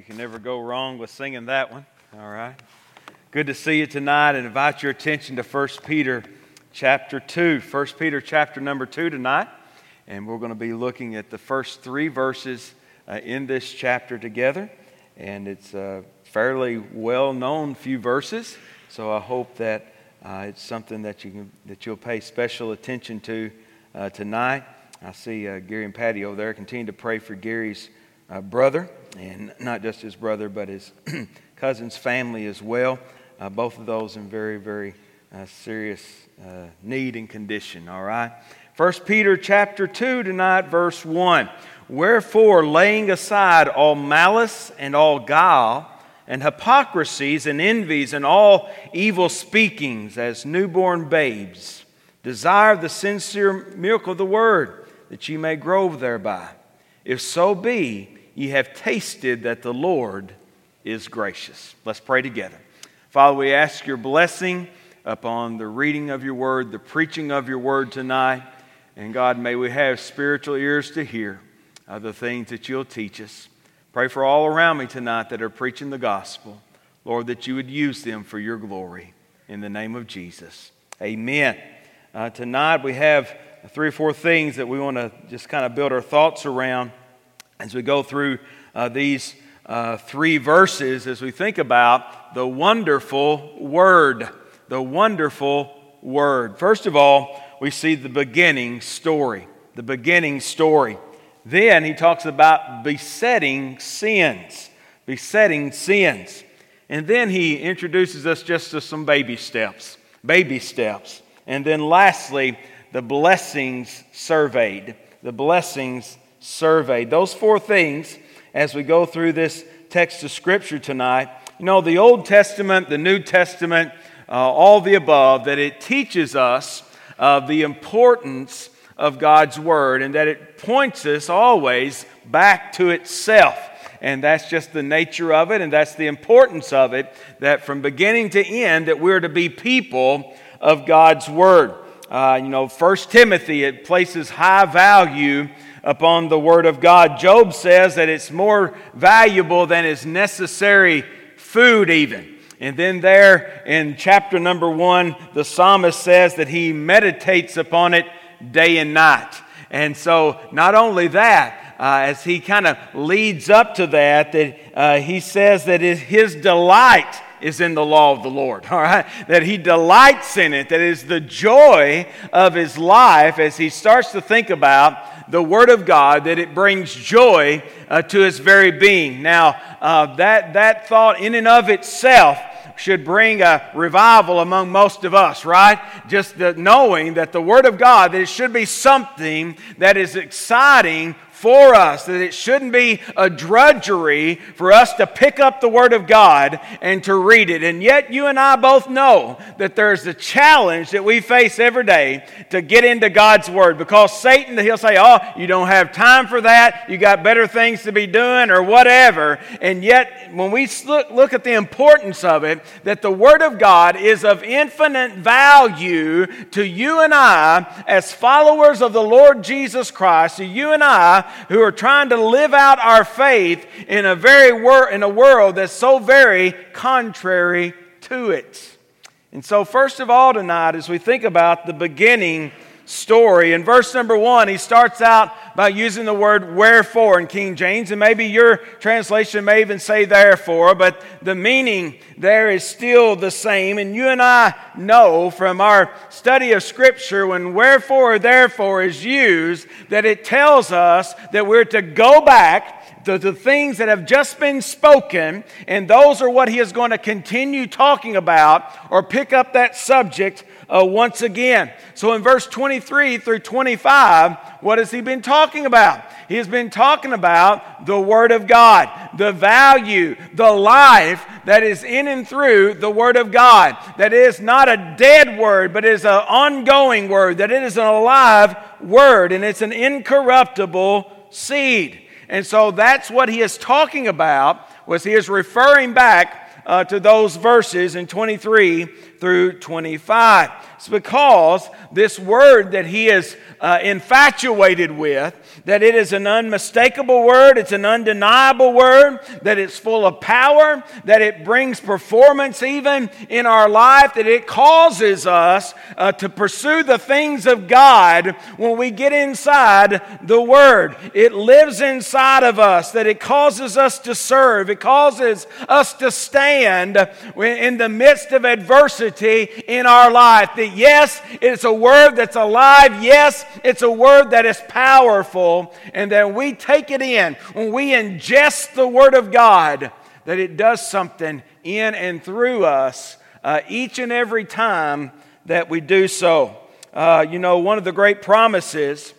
You can never go wrong with singing that one. All right. Good to see you tonight and invite your attention to 1 Peter chapter 2. 1 Peter chapter number 2 tonight. And we're going to be looking at the first three verses uh, in this chapter together. And it's a fairly well known few verses. So I hope that uh, it's something that, you can, that you'll pay special attention to uh, tonight. I see uh, Gary and Patty over there. Continue to pray for Gary's uh, brother and not just his brother, but his cousin's family as well. Uh, both of those in very, very uh, serious uh, need and condition, all right? First Peter chapter 2 tonight, verse 1. Wherefore, laying aside all malice and all guile, and hypocrisies and envies and all evil speakings as newborn babes, desire the sincere milk of the word, that ye may grow thereby. If so be, ye have tasted that the Lord is gracious. Let's pray together. Father, we ask your blessing upon the reading of your word, the preaching of your word tonight. And God, may we have spiritual ears to hear the things that you'll teach us. Pray for all around me tonight that are preaching the gospel. Lord, that you would use them for your glory. In the name of Jesus. Amen. Uh, tonight we have three or four things that we want to just kind of build our thoughts around as we go through uh, these uh, three verses, as we think about the wonderful word. The wonderful word. First of all, we see the beginning story. The beginning story. Then he talks about besetting sins. Besetting sins. And then he introduces us just to some baby steps. Baby steps. And then lastly, the blessings surveyed. The blessings surveyed. Those four things, as we go through this text of Scripture tonight, you know, the Old Testament, the New Testament, uh, all the above, that it teaches us uh, the importance of God's Word and that it points us always back to itself. And that's just the nature of it, and that's the importance of it, that from beginning to end, that we're to be people of God's Word. Uh, you know, First Timothy, it places high value upon the Word of God. Job says that it's more valuable than is necessary food, even. And then, there in chapter number one, the psalmist says that he meditates upon it day and night. And so, not only that, uh, as he kind of leads up to that, that uh, he says that his delight is in the law of the Lord, all right? That he delights in it, that is the joy of his life as he starts to think about the Word of God, that it brings joy uh, to its very being. Now, uh, that, that thought in and of itself should bring a revival among most of us, right? Just the knowing that the Word of God, that it should be something that is exciting for us, that it shouldn't be a drudgery for us to pick up the Word of God and to read it. And yet, you and I both know that there's a challenge that we face every day to get into God's Word because Satan, he'll say, Oh, you don't have time for that. You got better things to be doing or whatever. And yet, when we look, look at the importance of it, that the Word of God is of infinite value to you and I as followers of the Lord Jesus Christ, to you and I who are trying to live out our faith in a, very wor- in a world that's so very contrary to it. And so, first of all, tonight, as we think about the beginning story, in verse number one, he starts out by using the word wherefore in King James, and maybe your translation may even say therefore, but the meaning there is still the same. And you and I know from our study of Scripture when wherefore or therefore is used that it tells us that we're to go back the, the things that have just been spoken, and those are what he is going to continue talking about or pick up that subject uh, once again. So in verse 23 through 25, what has he been talking about? He has been talking about the Word of God, the value, the life that is in and through the Word of God. That is not a dead word, but is an ongoing word, that it is an alive word, and it's an incorruptible seed. And so that's what he is talking about, was he is referring back uh, to those verses in 23 through 25. It's because this word that he is uh, infatuated with, that it is an unmistakable word, it's an undeniable word, that it's full of power, that it brings performance even in our life, that it causes us uh, to pursue the things of God when we get inside the word. It lives inside of us, that it causes us to serve, it causes us to stand in the midst of adversity in our life. Yes, it's a word that's alive. Yes, it's a word that is powerful. And that we take it in, when we ingest the word of God, that it does something in and through us uh, each and every time that we do so. Uh, you know, one of the great promises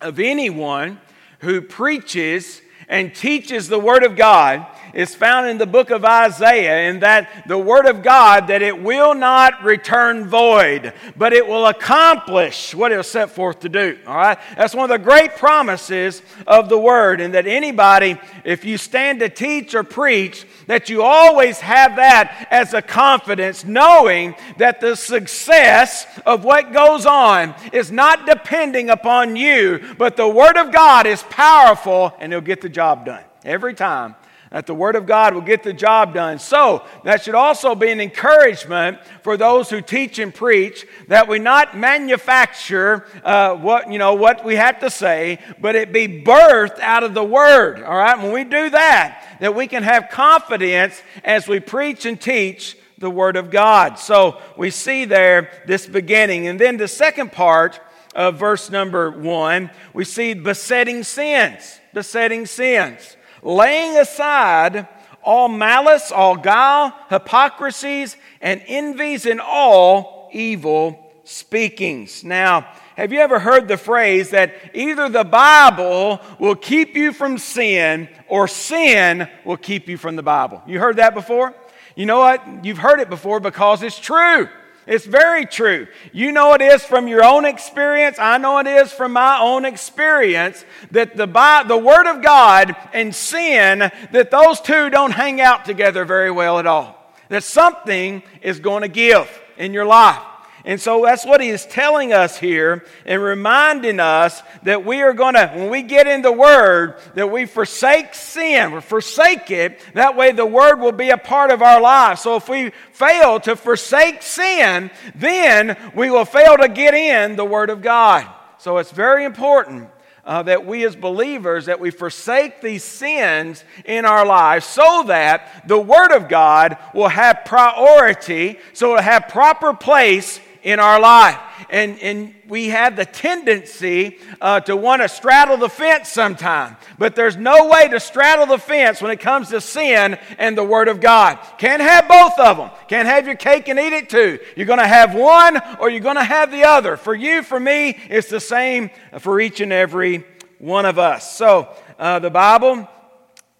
of anyone who preaches and teaches the Word of God is found in the book of Isaiah, in that the Word of God, that it will not return void, but it will accomplish what it was set forth to do. All right? That's one of the great promises of the Word, and that anybody, if you stand to teach or preach, that you always have that as a confidence, knowing that the success of what goes on is not depending upon you, but the Word of God is powerful and it'll get the job done every time that the Word of God will get the job done. So, that should also be an encouragement for those who teach and preach that we not manufacture uh, what, you know, what we have to say, but it be birthed out of the Word. All right? When we do that, that we can have confidence as we preach and teach the Word of God. So, we see there this beginning. And then the second part of verse number one, we see besetting sins. Besetting sins laying aside all malice, all guile, hypocrisies, and envies, and all evil speakings. Now, have you ever heard the phrase that either the Bible will keep you from sin or sin will keep you from the Bible? You heard that before? You know what? You've heard it before because it's true. It's very true. You know it is from your own experience. I know it is from my own experience that the, the Word of God and sin, that those two don't hang out together very well at all. That something is going to give in your life. And so that's what he is telling us here and reminding us that we are going to, when we get in the Word, that we forsake sin, we forsake it. That way the Word will be a part of our life. So if we fail to forsake sin, then we will fail to get in the Word of God. So it's very important uh, that we as believers that we forsake these sins in our lives so that the word of god will have priority so it'll have proper place in our life. And, and we have the tendency uh, to want to straddle the fence sometime. But there's no way to straddle the fence when it comes to sin and the Word of God. Can't have both of them. Can't have your cake and eat it too. You're going to have one or you're going to have the other. For you, for me, it's the same for each and every one of us. So uh, the Bible.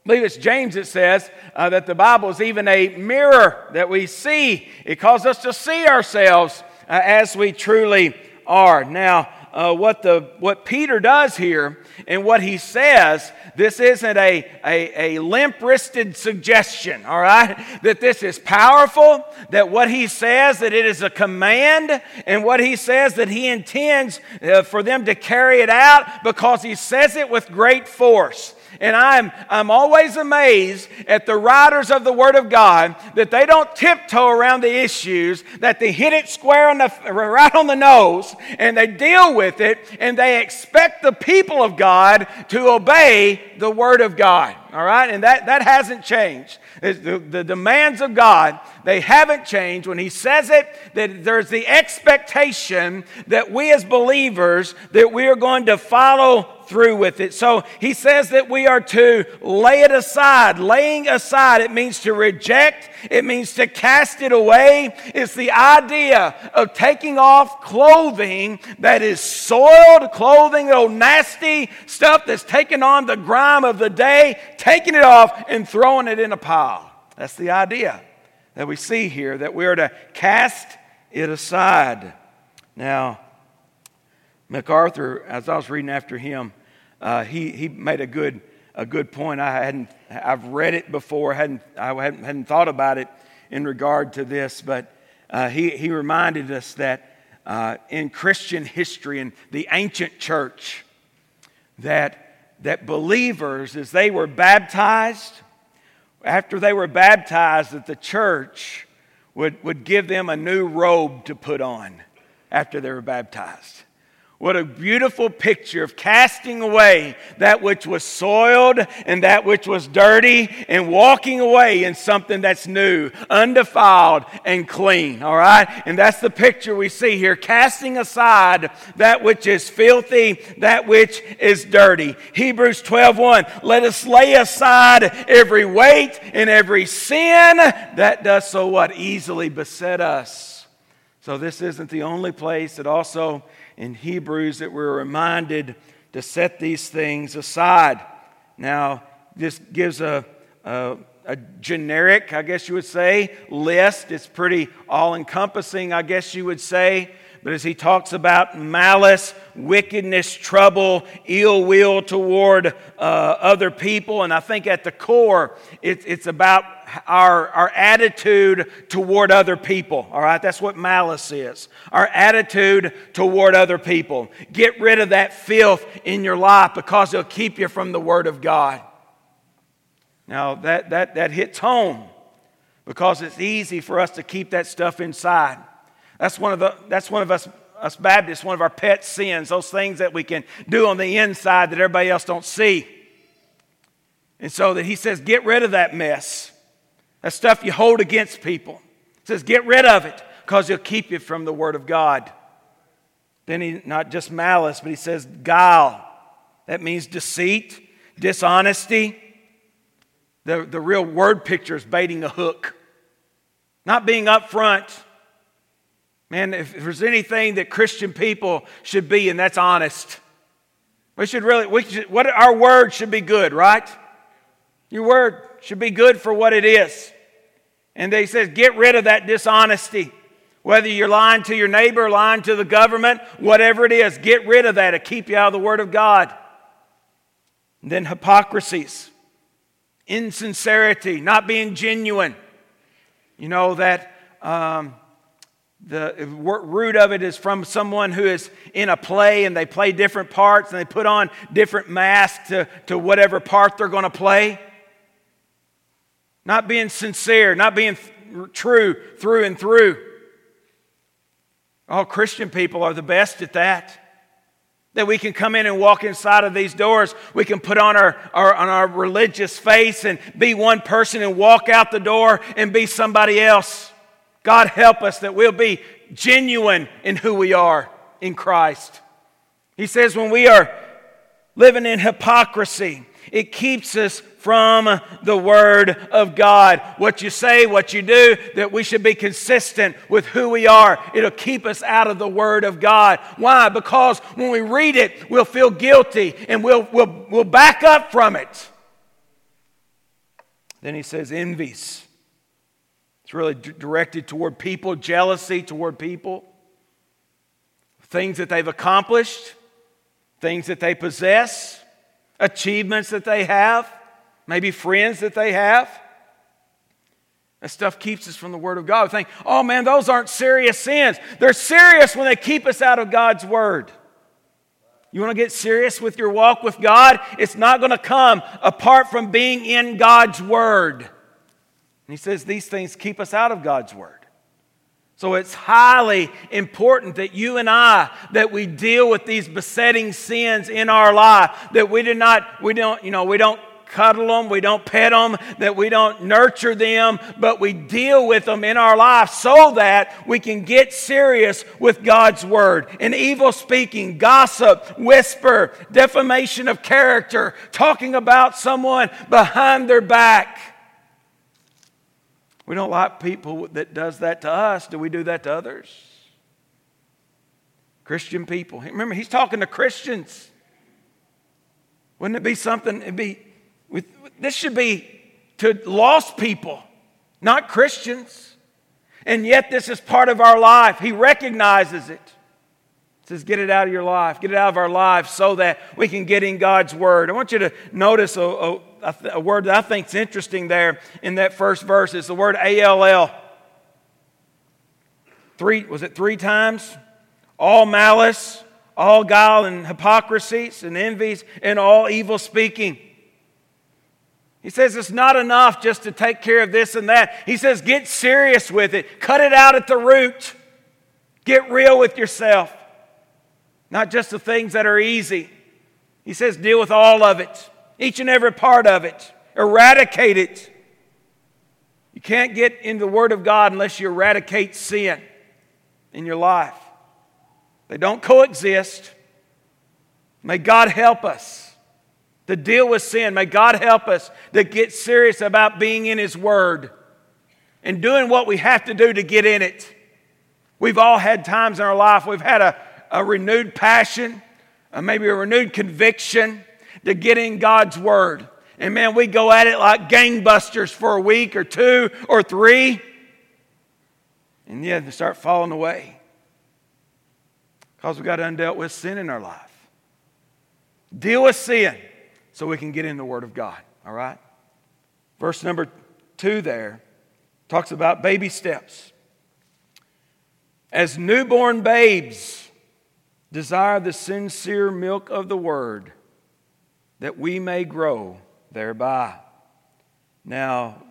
I believe it's James that says uh, that the Bible is even a mirror that we see. It calls us to see ourselves as we truly are. Now, uh, what, the, what Peter does here and what he says, this isn't a, a, a limp wristed suggestion, all right? That this is powerful, that what he says, that it is a command, and what he says, that he intends uh, for them to carry it out because he says it with great force. And I'm, I'm always amazed at the writers of the Word of God that they don't tiptoe around the issues, that they hit it square on the, right on the nose, and they deal with it, and they expect the people of God to obey the Word of God. All right? And that, that hasn't changed. The, the, demands of God, they haven't changed. When He says it, that there's the expectation that we as believers, that we are going to follow through with it. So he says that we are to lay it aside. Laying aside, it means to reject, it means to cast it away. It's the idea of taking off clothing that is soiled, clothing, old nasty stuff that's taken on the grime of the day, taking it off and throwing it in a pile. That's the idea that we see here, that we are to cast it aside. Now, MacArthur, as I was reading after him, uh, he, he made a good, a good point. I hadn't, I've read it before, hadn't, I hadn't, hadn't thought about it in regard to this, but uh, he, he reminded us that uh, in Christian history and the ancient church that, that believers, as they were baptized, after they were baptized, that the church would, would give them a new robe to put on after they were baptized. What a beautiful picture of casting away that which was soiled and that which was dirty and walking away in something that's new, undefiled, and clean. All right? And that's the picture we see here casting aside that which is filthy, that which is dirty. Hebrews 12 1. Let us lay aside every weight and every sin that does so what? Easily beset us. So this isn't the only place. It also in Hebrews that we're reminded to set these things aside. Now, this gives a, a, a generic, I guess you would say, list. It's pretty all encompassing, I guess you would say. But as he talks about malice, wickedness, trouble, ill will toward uh, other people, and I think at the core, it, it's about our, our attitude toward other people. All right, that's what malice is. Our attitude toward other people. Get rid of that filth in your life because it'll keep you from the Word of God. Now, that, that, that hits home because it's easy for us to keep that stuff inside. That's one of, the, that's one of us, us Baptists, one of our pet sins, those things that we can do on the inside that everybody else don't see. And so that he says, get rid of that mess. That stuff you hold against people. He says, get rid of it because it'll keep you from the Word of God. Then he, not just malice, but he says guile. That means deceit, dishonesty. The, the real word picture is baiting a hook. Not being upfront, Man, if, there's anything that Christian people should be, and that's honest. We should really, we should, what our word should be good, right? Your word should be good for what it is. And they says, get rid of that dishonesty. Whether you're lying to your neighbor, lying to the government, whatever it is, get rid of that to keep you out of the Word of God. And then hypocrisies, insincerity, not being genuine. You know that um, the root of it is from someone who is in a play and they play different parts and they put on different masks to, to whatever part they're going to play. Not being sincere, not being th- true through and through. All Christian people are the best at that. That we can come in and walk inside of these doors. We can put on our, our, on our religious face and be one person and walk out the door and be somebody else. God help us that we'll be genuine in who we are in Christ. He says when we are living in hypocrisy, it keeps us from the Word of God. What you say, what you do, that we should be consistent with who we are. It'll keep us out of the Word of God. Why? Because when we read it, we'll feel guilty and we'll, we'll, we'll back up from it. Then he says, envies. It's really d- directed toward people, jealousy toward people, things that they've accomplished, things that they possess, achievements that they have, maybe friends that they have. That stuff keeps us from the Word of God. We think, oh man, those aren't serious sins. They're serious when they keep us out of God's Word. You want to get serious with your walk with God? It's not going to come apart from being in God's Word. And he says these things keep us out of God's word. So it's highly important that you and I that we deal with these besetting sins in our life that we do not we don't you know we don't cuddle them, we don't pet them, that we don't nurture them, but we deal with them in our life so that we can get serious with God's word. And evil speaking, gossip, whisper, defamation of character, talking about someone behind their back we don't like people that does that to us. Do we do that to others? Christian people. Remember, he's talking to Christians. Wouldn't it be something? It'd be with, this should be to lost people, not Christians. And yet, this is part of our life. He recognizes it. says, Get it out of your life, get it out of our life so that we can get in God's Word. I want you to notice a, a, a, word that I think is interesting there in that first verse is the word A-L-L. Three, was it three times? all malice, all guile and hypocrisies and envies, and all evil speaking. He says it's not enough just to take care of this and that. He says get serious with it, cut it out at the root, get real with yourself, not just the things that are easy. He says deal with all of it, each and every part of it, eradicate it. You can't get into the Word of God unless you eradicate sin in your life. They don't coexist. May God help us to deal with sin. May God help us to get serious about being in His Word and doing what we have to do to get in it. We've all had times in our life we've had a, a renewed passion, uh, maybe a renewed conviction to get in God's Word. And man, we go at it like gangbusters for a week or two or three. And yeah, they start falling away. Because we've got undealt with sin in our life. Deal with sin so we can get in the Word of God. All right? Verse number two there talks about baby steps. As newborn babes desire the sincere milk of the Word, that we may grow thereby. Now,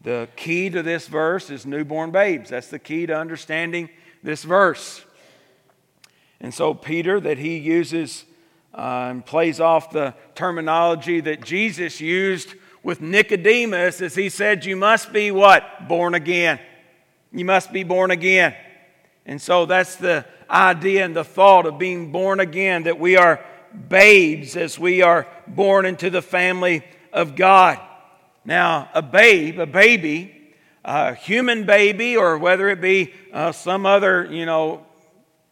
the key to this verse is newborn babes. That's the key to understanding this verse. And so, Peter, that he uses uh, and plays off the terminology that Jesus used with Nicodemus as he said, You must be what? Born again. You must be born again. And so that's the idea and the thought of being born again, that we are babes as we are born into the family of God. Now, a babe, a baby, a human baby, or whether it be uh, some other, you know,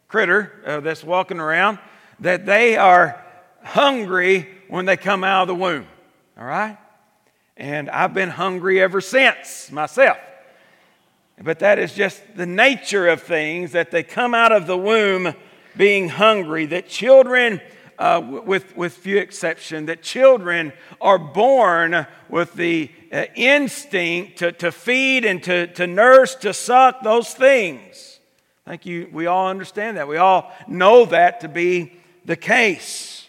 critter uh, that's walking around, that they are hungry when they come out of the womb. All right? And I've been hungry ever since myself. But that is just the nature of things that they come out of the womb being hungry, that children uh, with, with few exception, that children are born with the uh, instinct to, to feed and to, to nurse, to suck, those things. I think you, we all understand that. We all know that to be the case.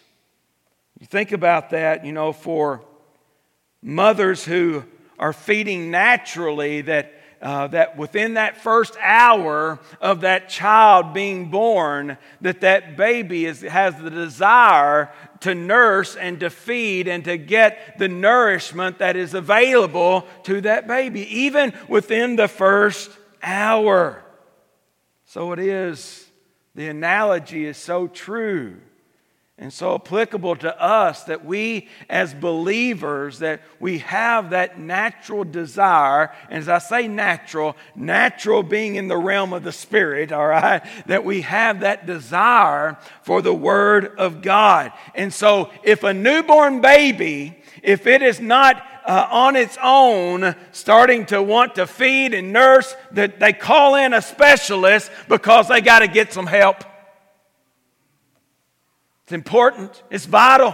You think about that, you know, for mothers who are feeding naturally, that uh, that within that first hour of that child being born, that that baby is, has the desire to nurse and to feed and to get the nourishment that is available to that baby, even within the first hour. So it is, the analogy is so true and so applicable to us that we as believers that we have that natural desire and as i say natural natural being in the realm of the spirit all right that we have that desire for the word of god. And so if a newborn baby if it is not uh, on its own starting to want to feed and nurse that they call in a specialist because they got to get some help it's important, it's vital.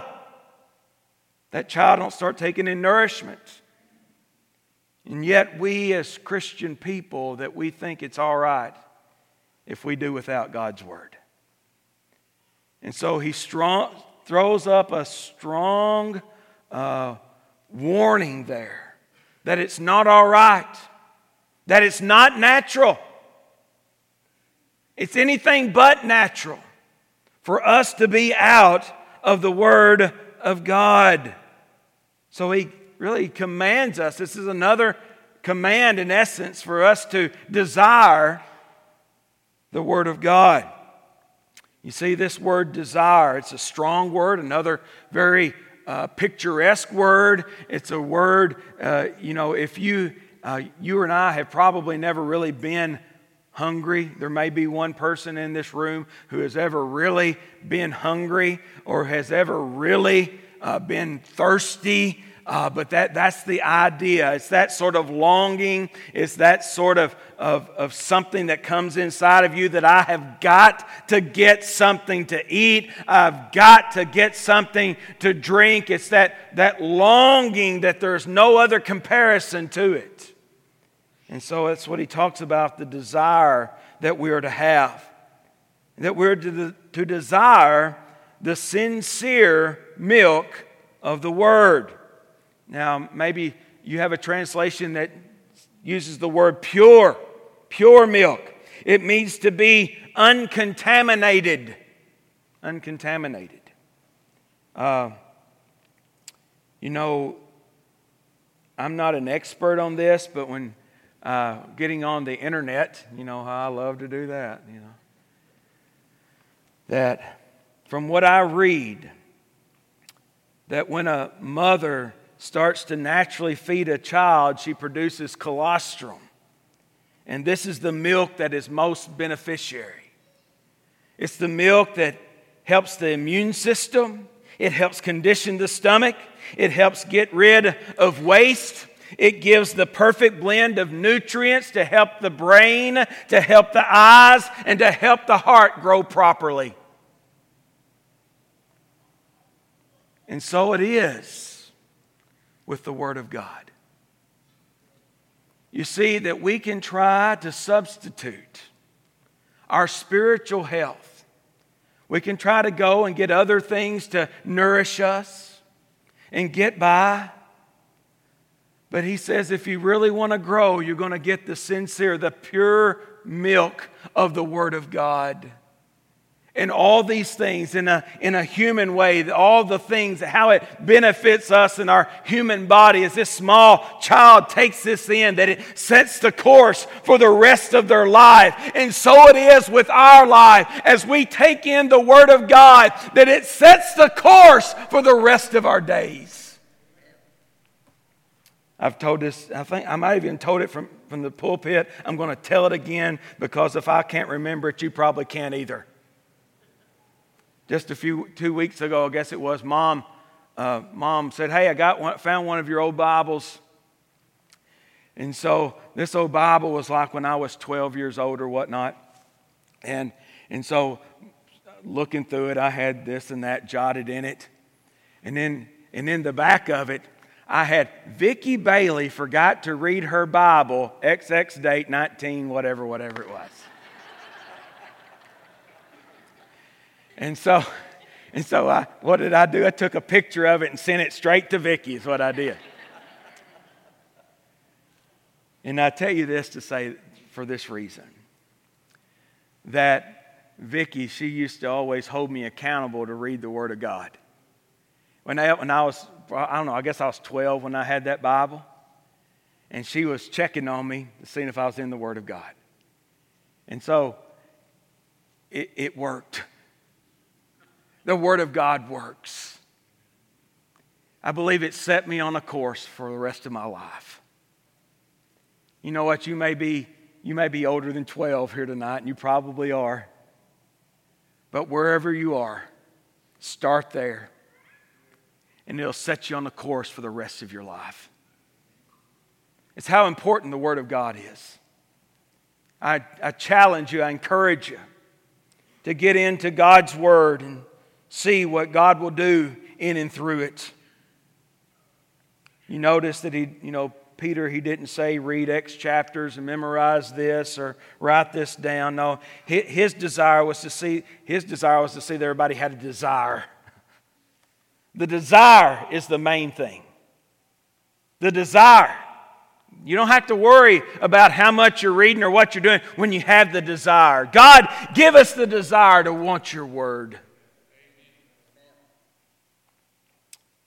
That child don't start taking in nourishment. And yet, we as Christian people, that we think it's all right if we do without God's word. And so he strong, throws up a strong uh, warning there that it's not all right, that it's not natural. It's anything but natural for us to be out of the Word of God. So he really commands us. This is another command, in essence, for us to desire the Word of God. You see, this word desire, it's a strong word, another very uh, picturesque word. It's a word, uh, you know, if you, uh, you and I have probably never really been hungry. There may be one person in this room who has ever really been hungry or has ever really uh, been thirsty. Uh, but that, that's the idea. It's that sort of longing. It's that sort of, of, of something that comes inside of you that I have got to get something to eat. I've got to get something to drink. It's that, that longing that there's no other comparison to it. And so that's what he talks about the desire that we are to have. that we're to, to desire the sincere milk of the Word. Now, maybe you have a translation that uses the word pure, pure milk. It means to be uncontaminated. Uncontaminated. Uh, you know, I'm not an expert on this, but when uh, getting on the internet, you know how I love to do that, you know. That from what I read, that when a mother starts to naturally feed a child, she produces colostrum. And this is the milk that is most beneficiary. It's the milk that helps the immune system, it helps condition the stomach, it helps get rid of waste. It gives the perfect blend of nutrients to help the brain, to help the eyes, and to help the heart grow properly. And so it is with the Word of God. You see, that we can try to substitute our spiritual health. We can try to go and get other things to nourish us and get by. But he says if you really want to grow, you're going to get the sincere, the pure milk of the Word of God and all these things in a, in a human way, all the things, how it benefits us in our human body as this small child takes this in, that it sets the course for the rest of their life. And so it is with our life as we take in the Word of God, that it sets the course for the rest of our days. I've told this, I think I might have even told it from, from the pulpit. I'm going to tell it again because if I can't remember it, you probably can't either. Just a few two weeks ago, I guess it was, mom, uh, mom said, "Hey, I got one, found one of your old Bibles." And so this old Bible was like when I was 12 years old or whatnot, and and so looking through it, I had this and that jotted in it, and then and in the back of it, I had Vicky Bailey forgot to read her Bible, XX date 19, whatever, whatever it was. And so, and so I, what did I do? I took a picture of it and sent it straight to Vicky, is what I did. and I tell you this to say for this reason that Vicky, she used to always hold me accountable to read the Word of God. When I, when I was, I don't know, I guess I was 12 when I had that Bible. And she was checking on me to see if I was in the Word of God. And so it, it worked the Word of God works. I believe it set me on a course for the rest of my life. You know what? You may be, you may be older than 12 here tonight, and you probably are. But wherever you are, start there, and it'll set you on the course for the rest of your life. It's how important the Word of God is. I, I challenge you, I encourage you to get into God's Word and see what God will do in and through it. You notice that he, you know, Peter, he didn't say read X chapters and memorize this or write this down. No, his desire was to see, his desire was to see that everybody had a desire. The desire is the main thing. The desire. You don't have to worry about how much you're reading or what you're doing when you have the desire. God, give us the desire to want your word.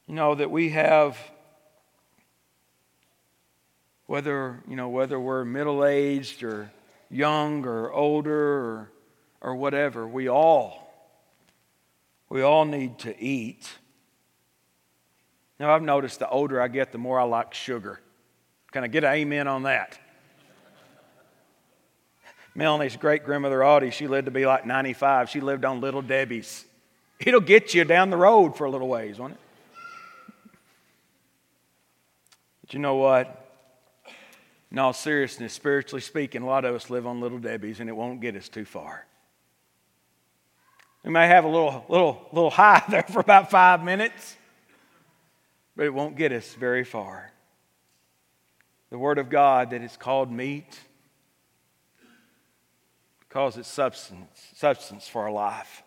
you know, that we have, whether, you know, whether we're middle aged or young or older or, or whatever, we all, we all need to eat. Now, I've noticed the older I get, the more I like sugar. Can I get an amen on that? Melanie's great grandmother Audie, she lived to be like 95. She lived on Little Debbie's. It'll get you down the road for a little ways, won't it? But you know what? In all seriousness, spiritually speaking, a lot of us live on little Debbie's and it won't get us too far. We may have a little, little, little high there for about five minutes, but it won't get us very far. The Word of God that is called meat because it's substance, substance for our life.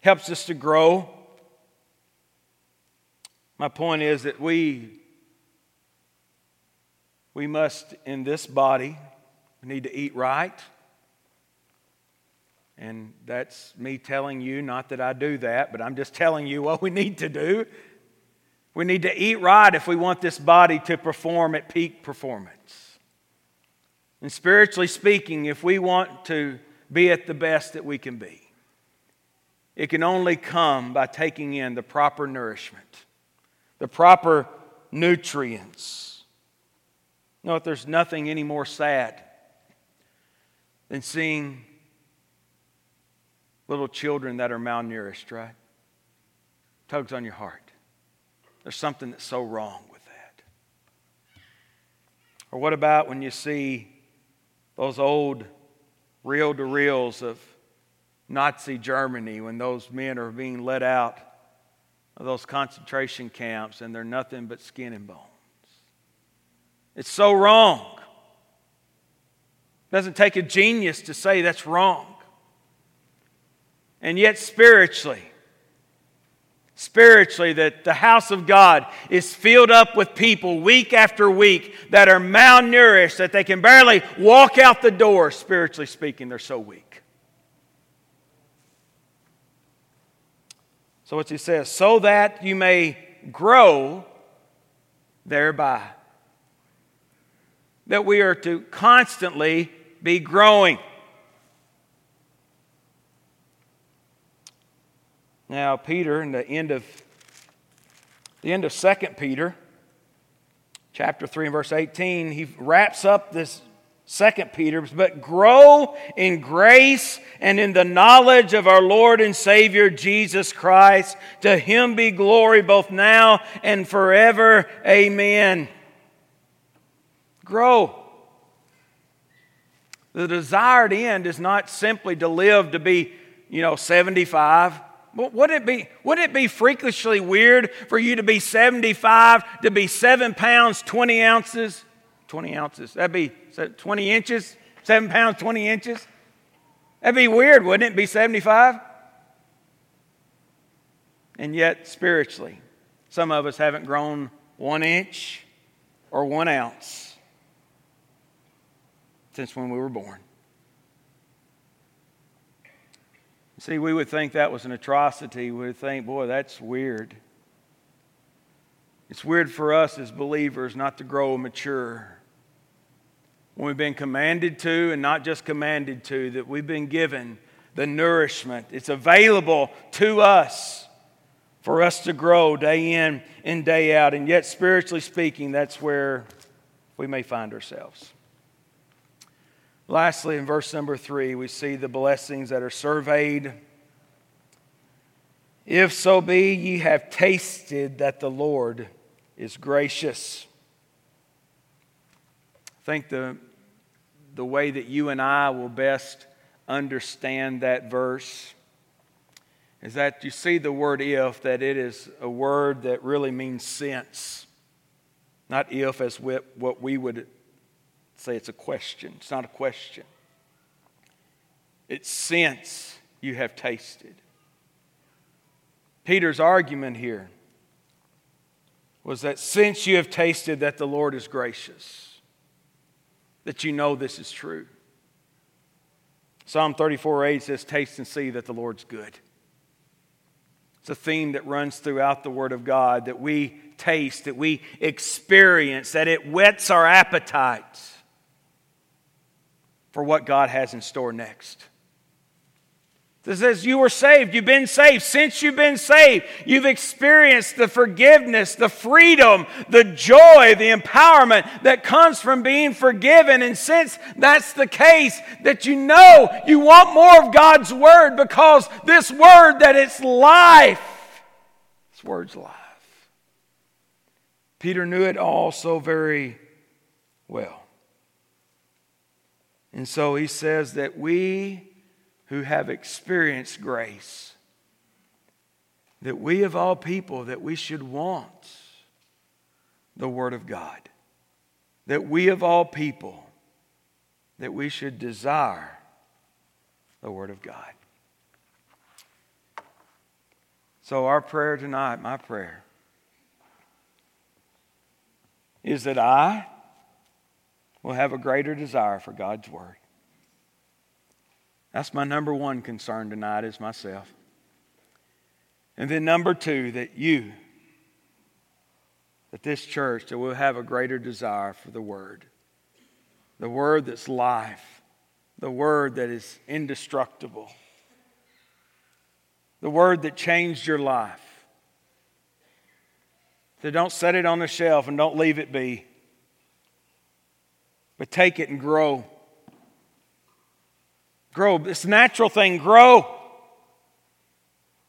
Helps us to grow. My point is that we we must in this body we need to eat right. And that's me telling you, not that I do that, but I'm just telling you what we need to do. We need to eat right if we want this body to perform at peak performance. And spiritually speaking, if we want to be at the best that we can be, it can only come by taking in the proper nourishment, the proper nutrients. No, there's nothing any more sad than seeing little children that are malnourished, right? Tugs on your heart. There's something that's so wrong with that. Or what about when you see those old reel to reels of Nazi Germany when those men are being let out of those concentration camps and they're nothing but skin and bones? It's so wrong. It doesn't take a genius to say that's wrong. And yet, spiritually, spiritually that the house of God is filled up with people week after week that are malnourished, that they can barely walk out the door, spiritually speaking. They're so weak. So, what he says, so that you may grow thereby. That we are to constantly be growing. Now, Peter, in the end of the end of 2 Peter, chapter 3 and verse 18, he wraps up this 2 Peter, but grow in grace and in the knowledge of our Lord and Savior Jesus Christ. To him be glory both now and forever. Amen. Grow. The desired end is not simply to live to be, you know, 75 wouldn't it be, wouldn't it be freakishly weird for you to be 75, to be 7 pounds, 20 ounces? 20 ounces. That'd be 20 inches, 7 pounds, 20 inches. That'd be weird, wouldn't it? Be 75? And yet, spiritually, some of us haven't grown one inch or one ounce since when we were born. See, we would think that was an atrocity. We would think, boy, that's weird. It's weird for us as believers not to grow and mature. When we've been commanded to, and not just commanded to, that we've been given the nourishment. It's available to us for us to grow day in and day out. And yet, spiritually speaking, that's where we may find ourselves. Lastly, in verse number three, we see the blessings that are surveyed. If so be ye have tasted that the Lord is gracious. I think the, the way that you and I will best understand that verse is that you see the word if, that it is a word that really means since. Not if as what we would say it's a question. It's not a question. It's since you have tasted. Peter's argument here was that since you have tasted that the Lord is gracious, that you know this is true. Psalm 34 8 says, Taste and see that the Lord's good. It's a theme that runs throughout the Word of God that we taste, that we experience, that it whets our appetites for what God has in store next. This says you were saved. You've been saved. Since you've been saved, you've experienced the forgiveness, the freedom, the joy, the empowerment that comes from being forgiven. And since that's the case, that you know you want more of God's word because this word that it's life. This word's life. Peter knew it all so very well. And so he says that we who have experienced grace, that we of all people, that we should want the Word of God. That we of all people, that we should desire the Word of God. So, our prayer tonight, my prayer, is that I will have a greater desire for God's Word. That's my number one concern tonight, is myself. And then, number two, that you, that this church, that we'll have a greater desire for the Word. The Word that's life, the Word that is indestructible, the Word that changed your life. So don't set it on the shelf and don't leave it be. But take it and grow. Grow. It's a natural thing. Grow.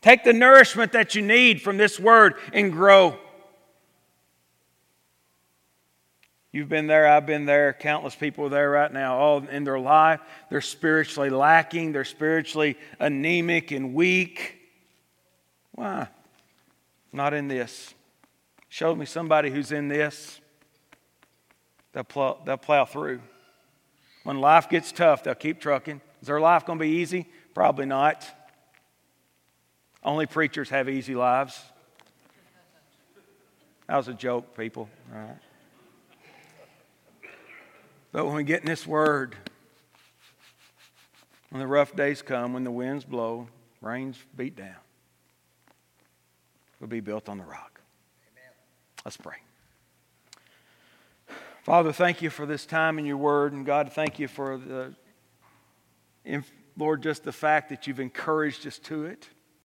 Take the nourishment that you need from this word and grow. You've been there, I've been there, countless people are there right now, all in their life. They're spiritually lacking, they're spiritually anemic and weak. Why? Not in this. Show me somebody who's in this. They'll plow, they'll plow through. When life gets tough, they'll keep trucking. Is their life going to be easy? Probably not. Only preachers have easy lives. That was a joke, people. All right. But when we get in this word, when the rough days come, when the winds blow, rains beat down, we'll be built on the rock. Let's pray. Father, thank you for this time in your word. And God, thank you for the, Lord, just the fact that you've encouraged us to it.